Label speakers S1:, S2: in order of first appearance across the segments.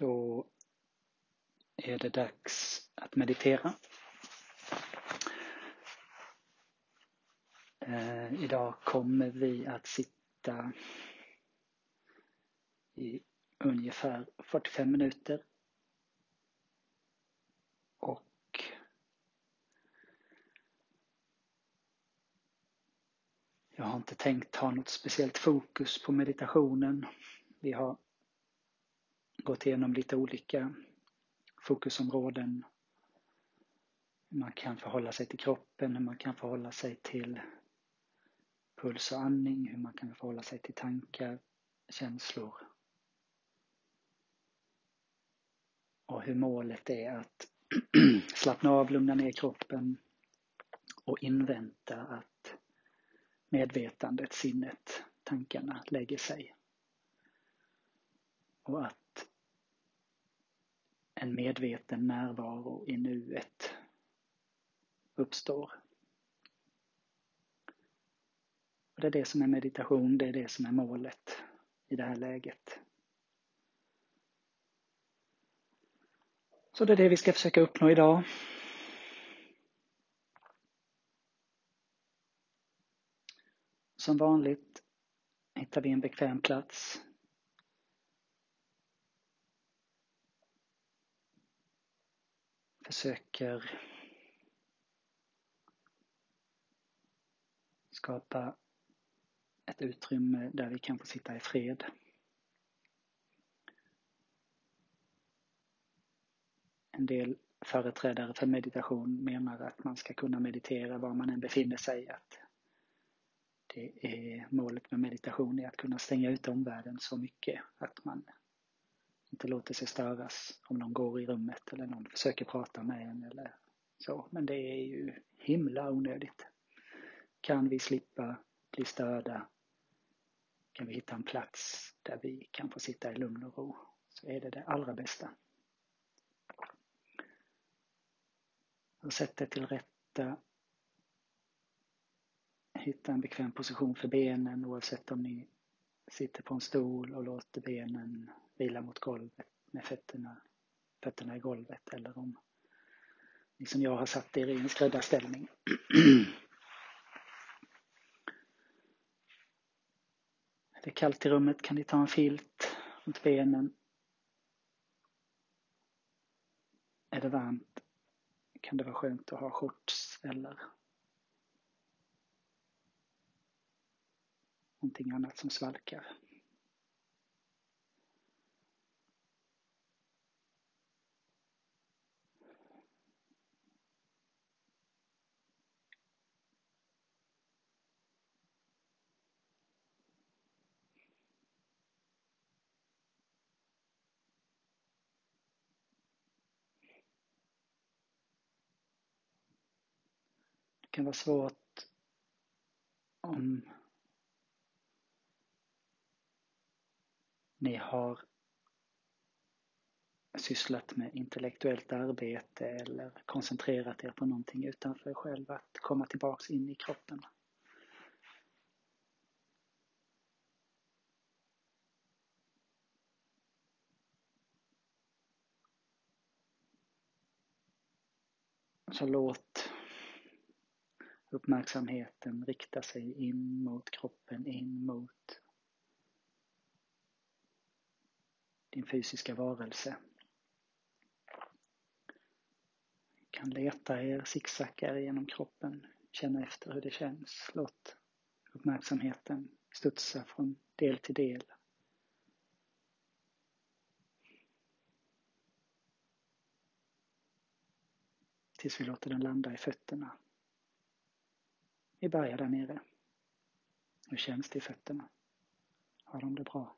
S1: Då är det dags att meditera. Eh, idag kommer vi att sitta i ungefär 45 minuter. Och jag har inte tänkt ha något speciellt fokus på meditationen. Vi har gått igenom lite olika fokusområden. Hur man kan förhålla sig till kroppen, hur man kan förhålla sig till puls och andning, hur man kan förhålla sig till tankar, känslor. Och hur målet är att slappna av, lugna ner kroppen och invänta att medvetandet, sinnet, tankarna lägger sig. Och att en medveten närvaro i nuet uppstår. Och det är det som är meditation, det är det som är målet i det här läget. Så det är det vi ska försöka uppnå idag. Som vanligt hittar vi en bekväm plats försöker skapa ett utrymme där vi kan få sitta i fred. En del företrädare för meditation menar att man ska kunna meditera var man än befinner sig. Att det är målet med meditation är att kunna stänga ut omvärlden så mycket att man inte låter sig störas om någon går i rummet eller någon försöker prata med en eller så. Men det är ju himla onödigt. Kan vi slippa bli störda, kan vi hitta en plats där vi kan få sitta i lugn och ro, så är det det allra bästa. Och sätt dig till rätta. Hitta en bekväm position för benen oavsett om ni sitter på en stol och låter benen vila mot golvet med fötterna, fötterna i golvet eller om ni som jag har satt er i en skräddarställning. Är det kallt i rummet kan ni ta en filt runt benen. Är det varmt kan det vara skönt att ha shorts eller någonting annat som svalkar. Kan vara svårt om ni har sysslat med intellektuellt arbete eller koncentrerat er på någonting utanför er själv, att komma tillbaks in i kroppen. Så låt uppmärksamheten riktar sig in mot kroppen, in mot din fysiska varelse. kan leta er, zigzacka er genom kroppen, känna efter hur det känns. Låt uppmärksamheten studsa från del till del. Tills vi låter den landa i fötterna. Vi börjar där nere. Hur känns det i fötterna? Har de det bra?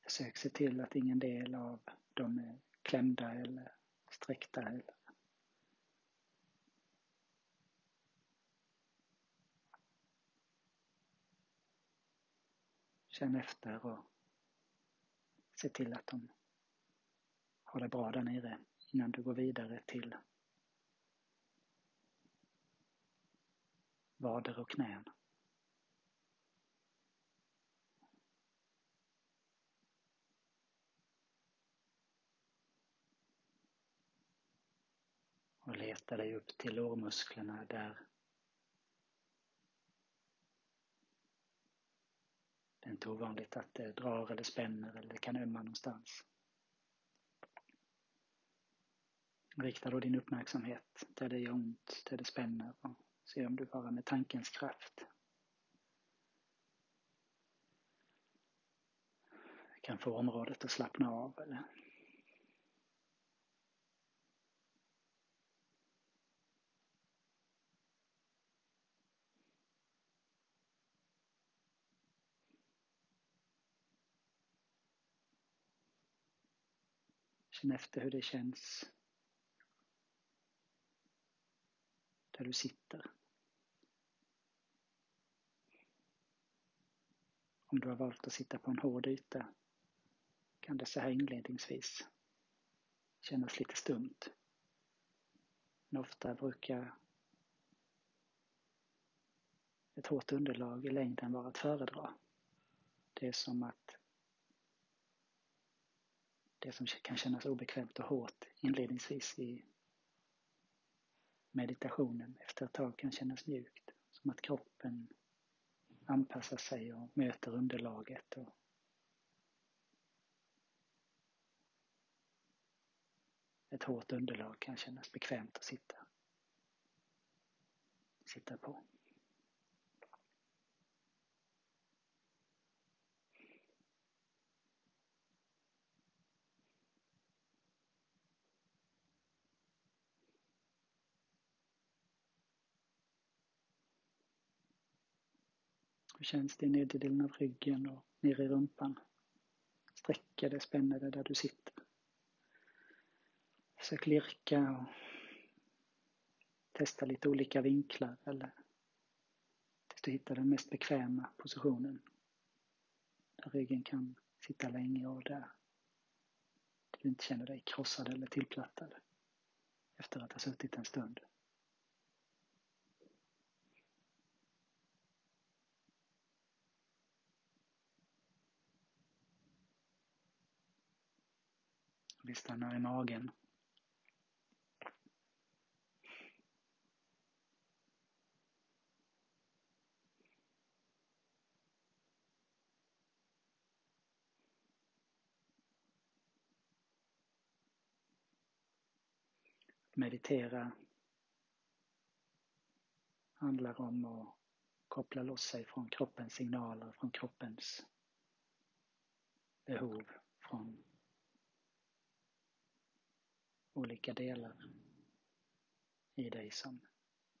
S1: Försök se till att ingen del av dem är klämda eller sträckta eller Känn efter och se till att de har det bra där nere innan du går vidare till vader och knän. Och leta dig upp till lårmusklerna där det är inte ovanligt att det drar eller spänner eller kan ömma någonstans. Rikta då din uppmärksamhet där det gör ont, där det spänner och se om du bara med tankens kraft kan få området att slappna av eller Känn efter hur det känns där du sitter. Om du har valt att sitta på en hård yta kan det så här inledningsvis kännas lite stumt. Men ofta brukar ett hårt underlag i längden vara att föredra. Det är som att det som kan kännas obekvämt och hårt inledningsvis i meditationen efter ett tag kan kännas mjukt. Som att kroppen anpassar sig och möter underlaget. Och ett hårt underlag kan kännas bekvämt att sitta, sitta på. Hur känns det i nedre delen av ryggen och ner i rumpan? Sträcker det, spänner det där du sitter. Försök lirka och testa lite olika vinklar eller tills du hittar den mest bekväma positionen. Där ryggen kan sitta länge och där du inte känner dig krossad eller tillplattad efter att ha suttit en stund. Vi stannar i magen. Meditera handlar om att koppla loss sig från kroppens signaler, från kroppens behov, från olika delar i dig som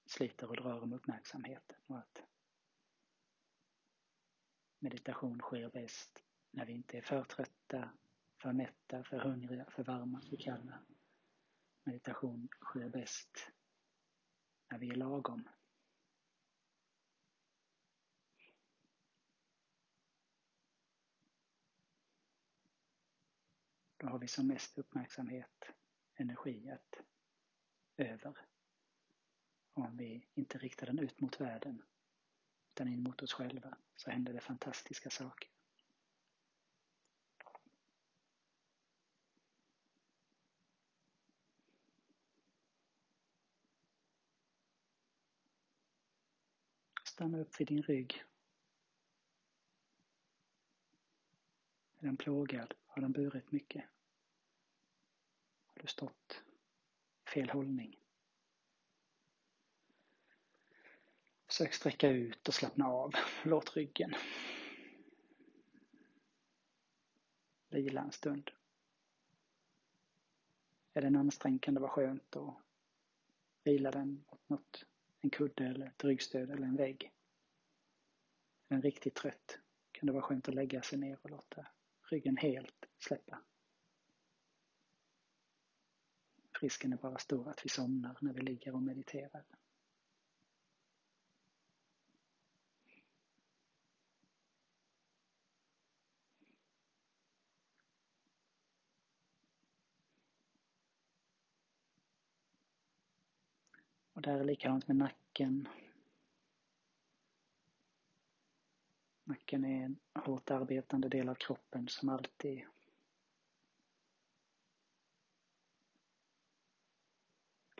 S1: sliter och drar om uppmärksamheten och att meditation sker bäst när vi inte är för trötta, för mätta, för hungriga, för varma, för kalla. Meditation sker bäst när vi är lagom. Då har vi som mest uppmärksamhet energi att över. Om vi inte riktar den ut mot världen utan in mot oss själva så händer det fantastiska saker. Stanna upp vid din rygg. Är den plågad? Har den burit mycket? Du stått fel hållning. Försök sträcka ut och slappna av. Låt ryggen vila en stund. Är den ansträngd kan det vara skönt att vila den mot något, en kudde eller ett ryggstöd eller en vägg. Är den riktigt trött kan det vara skönt att lägga sig ner och låta ryggen helt släppa. Risken är bara stor att vi somnar när vi ligger och mediterar. Och där är likadant med nacken. Nacken är en hårt arbetande del av kroppen som alltid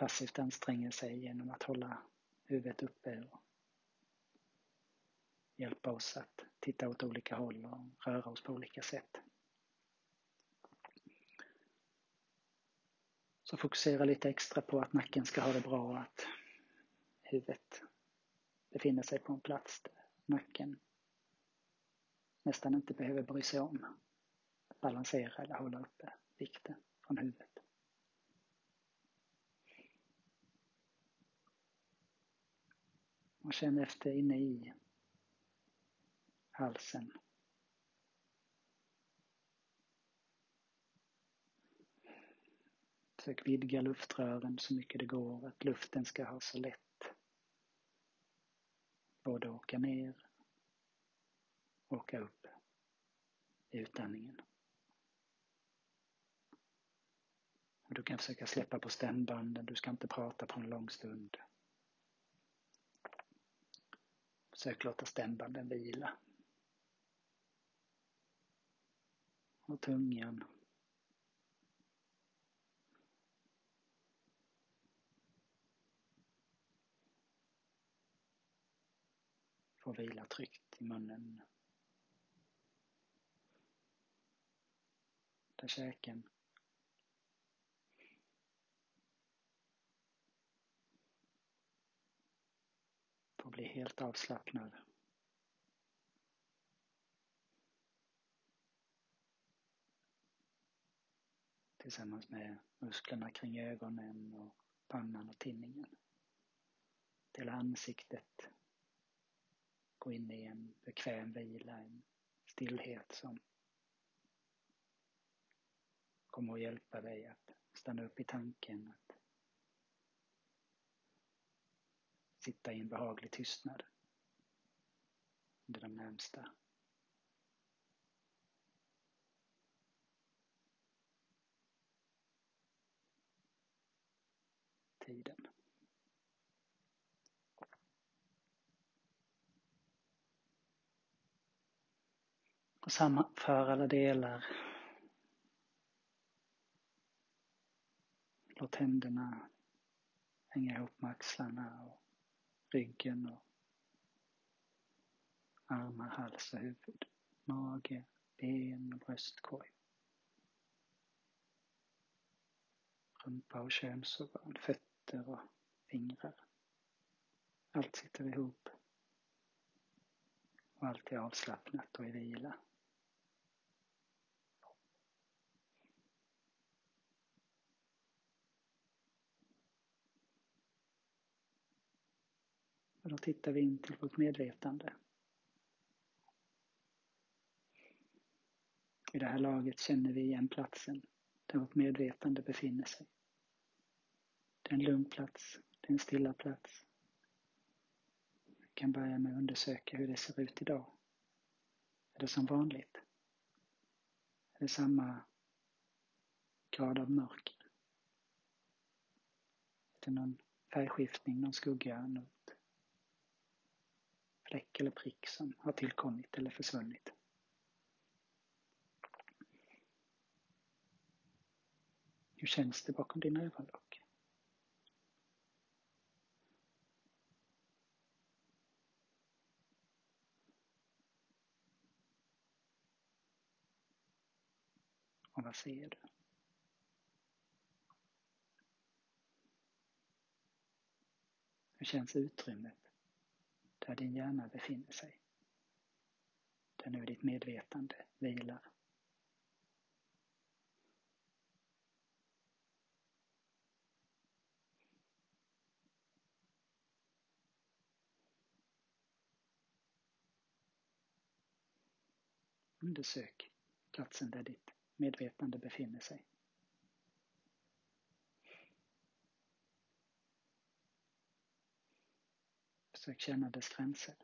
S1: passivt anstränger sig genom att hålla huvudet uppe och hjälpa oss att titta åt olika håll och röra oss på olika sätt. Så fokusera lite extra på att nacken ska ha det bra och att huvudet befinner sig på en plats där nacken nästan inte behöver bry sig om att balansera eller hålla uppe vikten från huvudet. Och känn efter inne i halsen. Försök vidga luftrören så mycket det går, att luften ska ha så lätt både åka ner och åka upp i utandningen. Och du kan försöka släppa på stämbanden, du ska inte prata på en lång stund. Försök låta stämbanden vila. Och tungan. Får vila tryggt i munnen. Där käken får bli helt avslappnad. Tillsammans med musklerna kring ögonen och pannan och tinningen. Till ansiktet. Gå in i en bekväm vila, en stillhet som kommer att hjälpa dig att stanna upp i tanken, att sitta i en behaglig tystnad under de närmsta tiden. Och sammanför alla delar. Låt händerna hänga ihop med axlarna och ryggen och armar, hals och huvud, mage, ben och bröstkorg. Rumpa och könsorgan, fötter och fingrar. Allt sitter ihop och allt är avslappnat och i vila. Och då tittar vi in till vårt medvetande. I det här laget känner vi igen platsen där vårt medvetande befinner sig. Det är en lugn plats, det är en stilla plats. Vi kan börja med att undersöka hur det ser ut idag. Är det som vanligt? Är det samma grad av mörker? Är det någon färgskiftning, någon skugga, något fläck eller prick som har tillkommit eller försvunnit. Hur känns det bakom dina ögonlock? Och vad ser du? Hur känns utrymmet där din hjärna befinner sig. Där nu ditt medvetande vilar. Undersök platsen där ditt medvetande befinner sig. försökt känna dess gränser.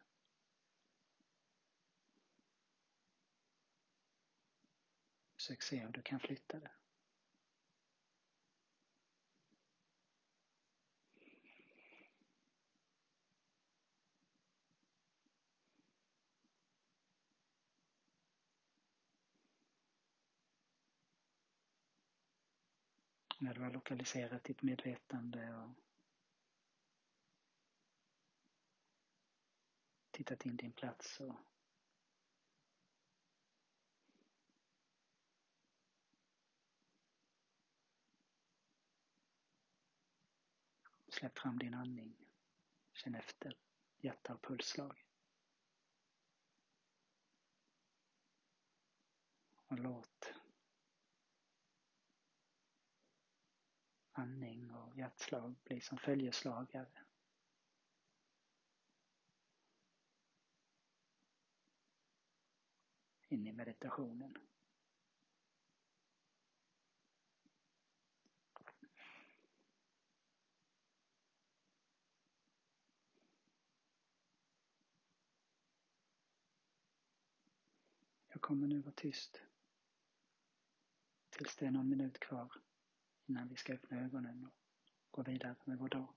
S1: Försök se om du kan flytta det. när du har lokaliserat ditt medvetande och tittat in din plats och släpp fram din andning. Känn efter hjärta och pulsslag. Och låt andning och hjärtslag bli som följeslagare. In i meditationen. Jag kommer nu vara tyst tills det är någon minut kvar innan vi ska öppna ögonen och gå vidare med vår dag.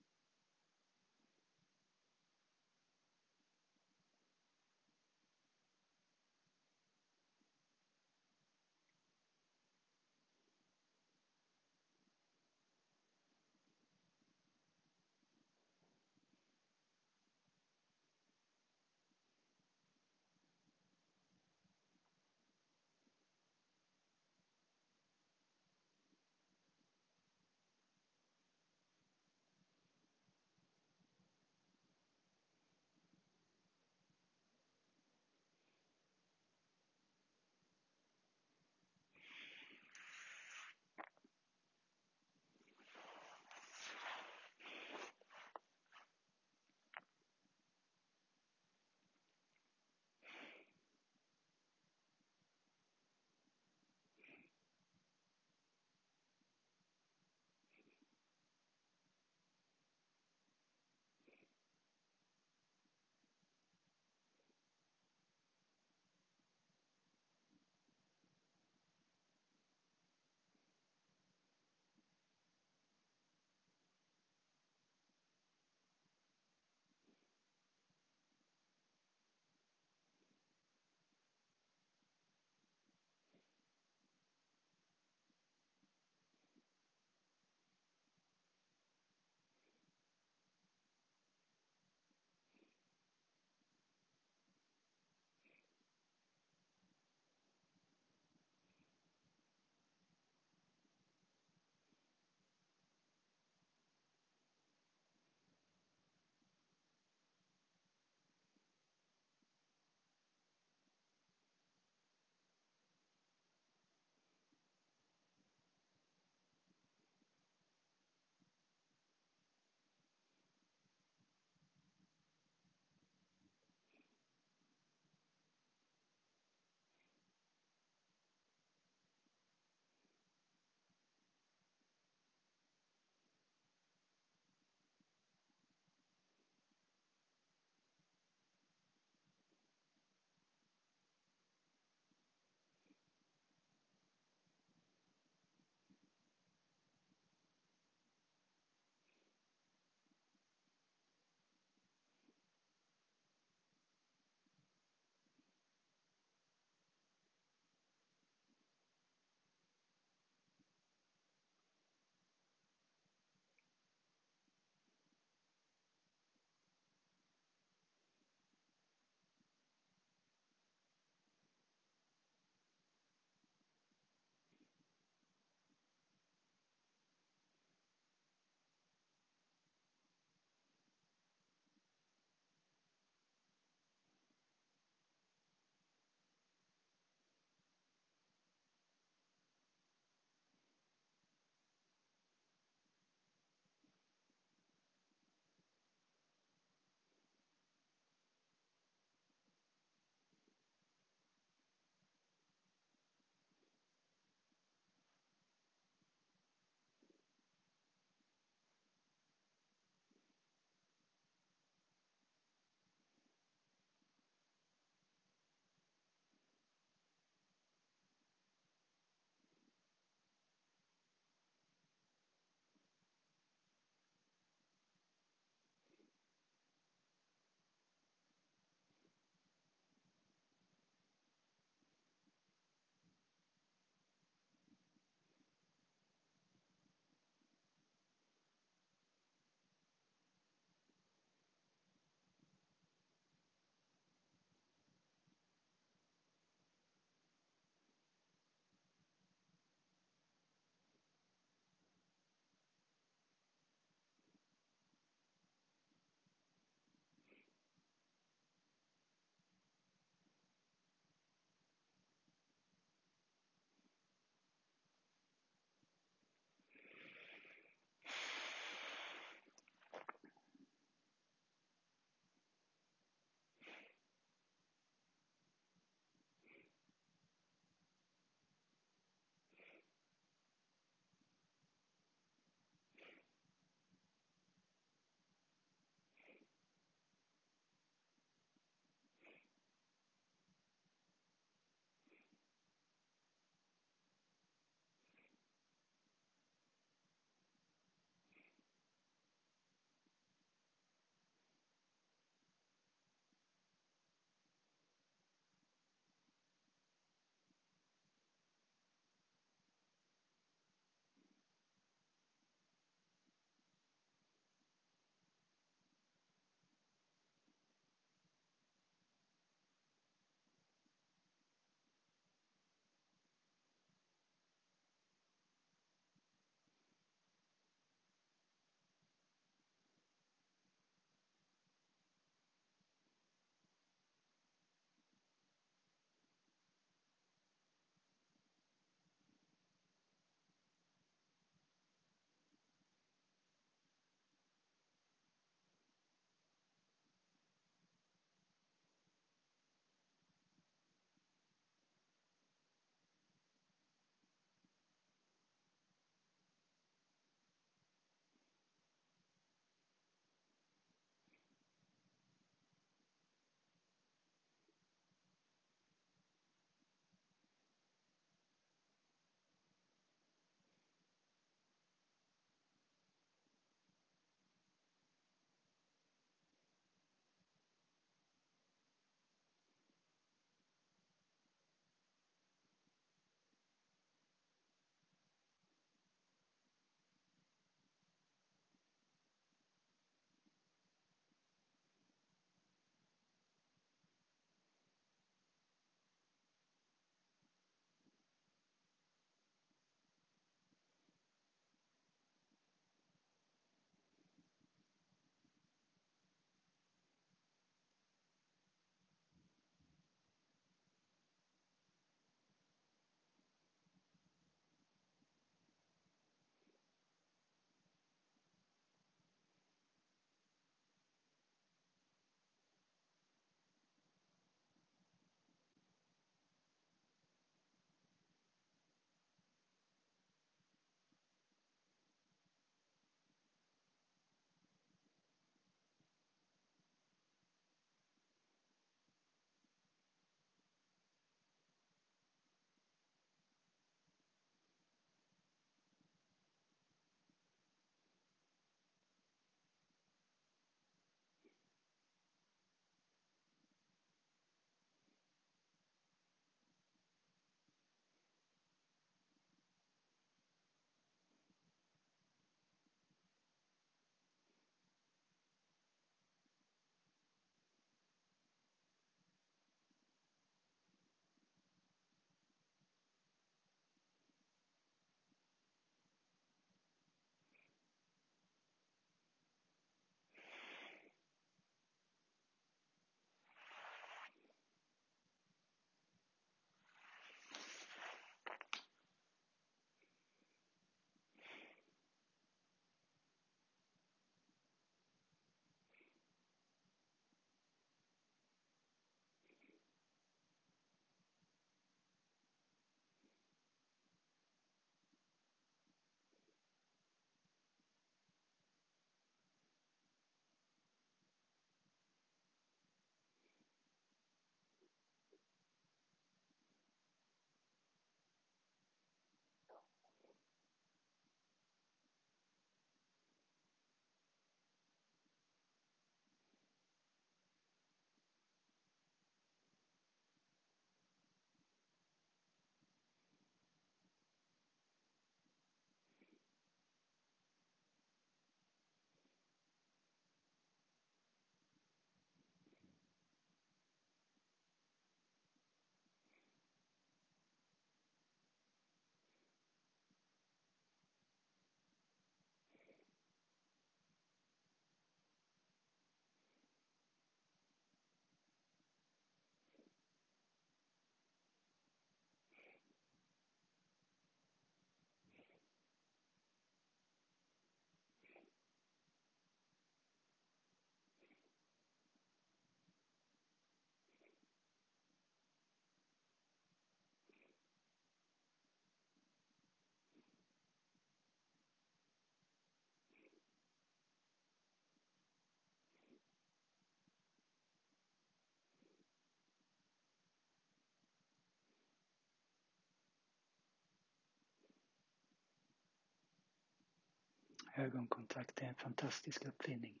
S1: Ögonkontakt är en fantastisk uppfinning.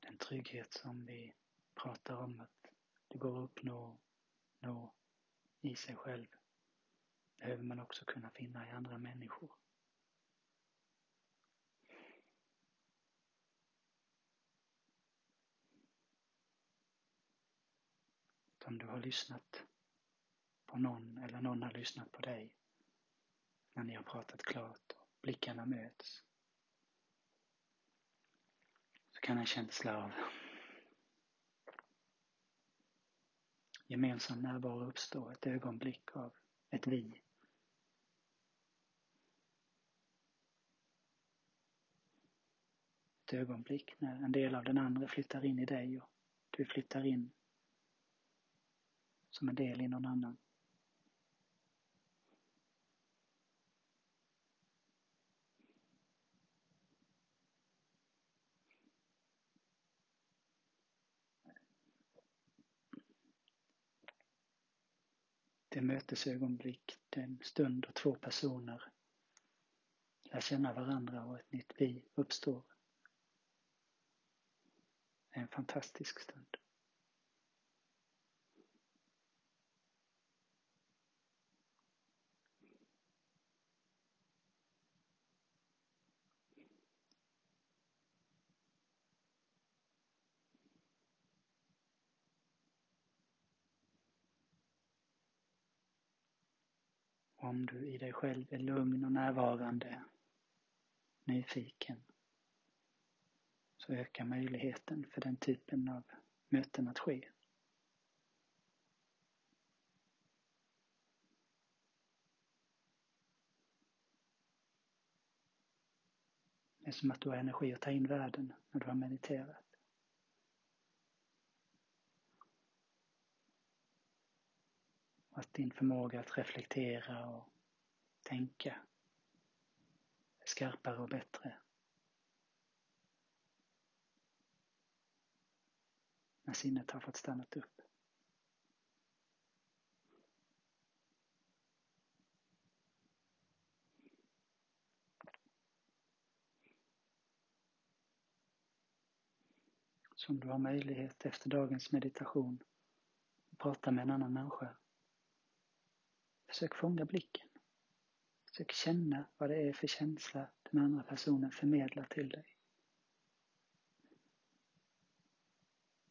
S1: Den trygghet som vi pratar om att det går att uppnå, nå i sig själv behöver man också kunna finna i andra människor. Om du har lyssnat på någon eller någon har lyssnat på dig när ni har pratat klart och blickarna möts så kan en känsla av gemensam närvaro uppstå, ett ögonblick av ett vi. Ett ögonblick när en del av den andra flyttar in i dig och du flyttar in som en del i någon annan. Det mötesögonblick, den stund då två personer lär känna varandra och ett nytt vi uppstår. En fantastisk stund. Om du i dig själv är lugn och närvarande, nyfiken, så ökar möjligheten för den typen av möten att ske. Det är som att du har energi att ta in världen när du har mediterat. Att din förmåga att reflektera och tänka är skarpare och bättre. När sinnet har fått stannat upp. Så om du har möjlighet efter dagens meditation att prata med en annan människa Försök fånga blicken. Försök känna vad det är för känsla den andra personen förmedlar till dig.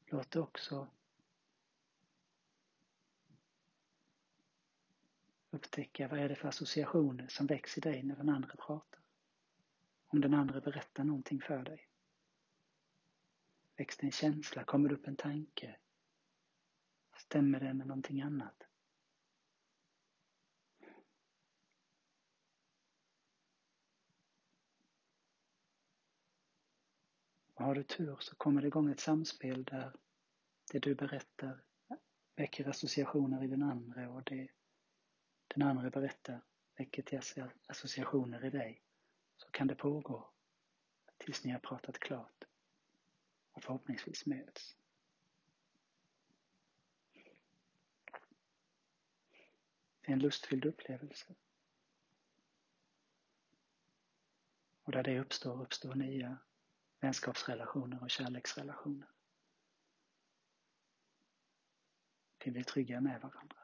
S1: Låt det också upptäcka vad är det för associationer som väcks i dig när den andra pratar. Om den andra berättar någonting för dig. Väcks det en känsla? Kommer det upp en tanke? Stämmer det med någonting annat? Och har du tur så kommer det igång ett samspel där det du berättar väcker associationer i den andra och det den andra berättar väcker till associationer i dig. Så kan det pågå tills ni har pratat klart och förhoppningsvis möts. Det är en lustfylld upplevelse. Och där det uppstår, uppstår nya vänskapsrelationer och kärleksrelationer. Vi blir trygga med varandra.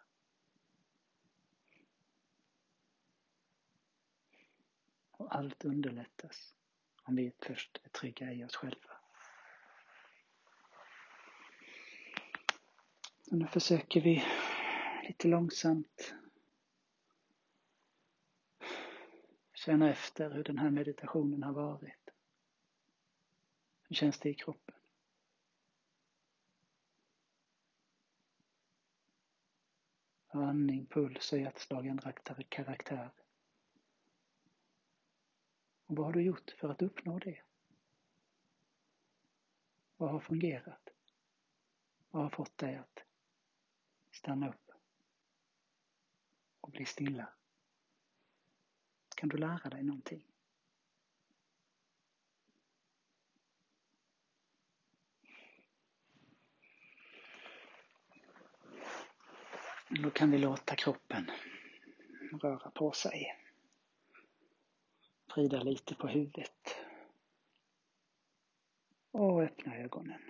S1: Och allt underlättas om vi först är trygga i oss själva. Och nu försöker vi lite långsamt känna efter hur den här meditationen har varit. Hur känns det i kroppen? Andning, puls och hjärtslag ändrar karaktär. Och vad har du gjort för att uppnå det? Vad har fungerat? Vad har fått dig att stanna upp och bli stilla? Kan du lära dig någonting? Då kan vi låta kroppen röra på sig. Vrida lite på huvudet. Och öppna ögonen.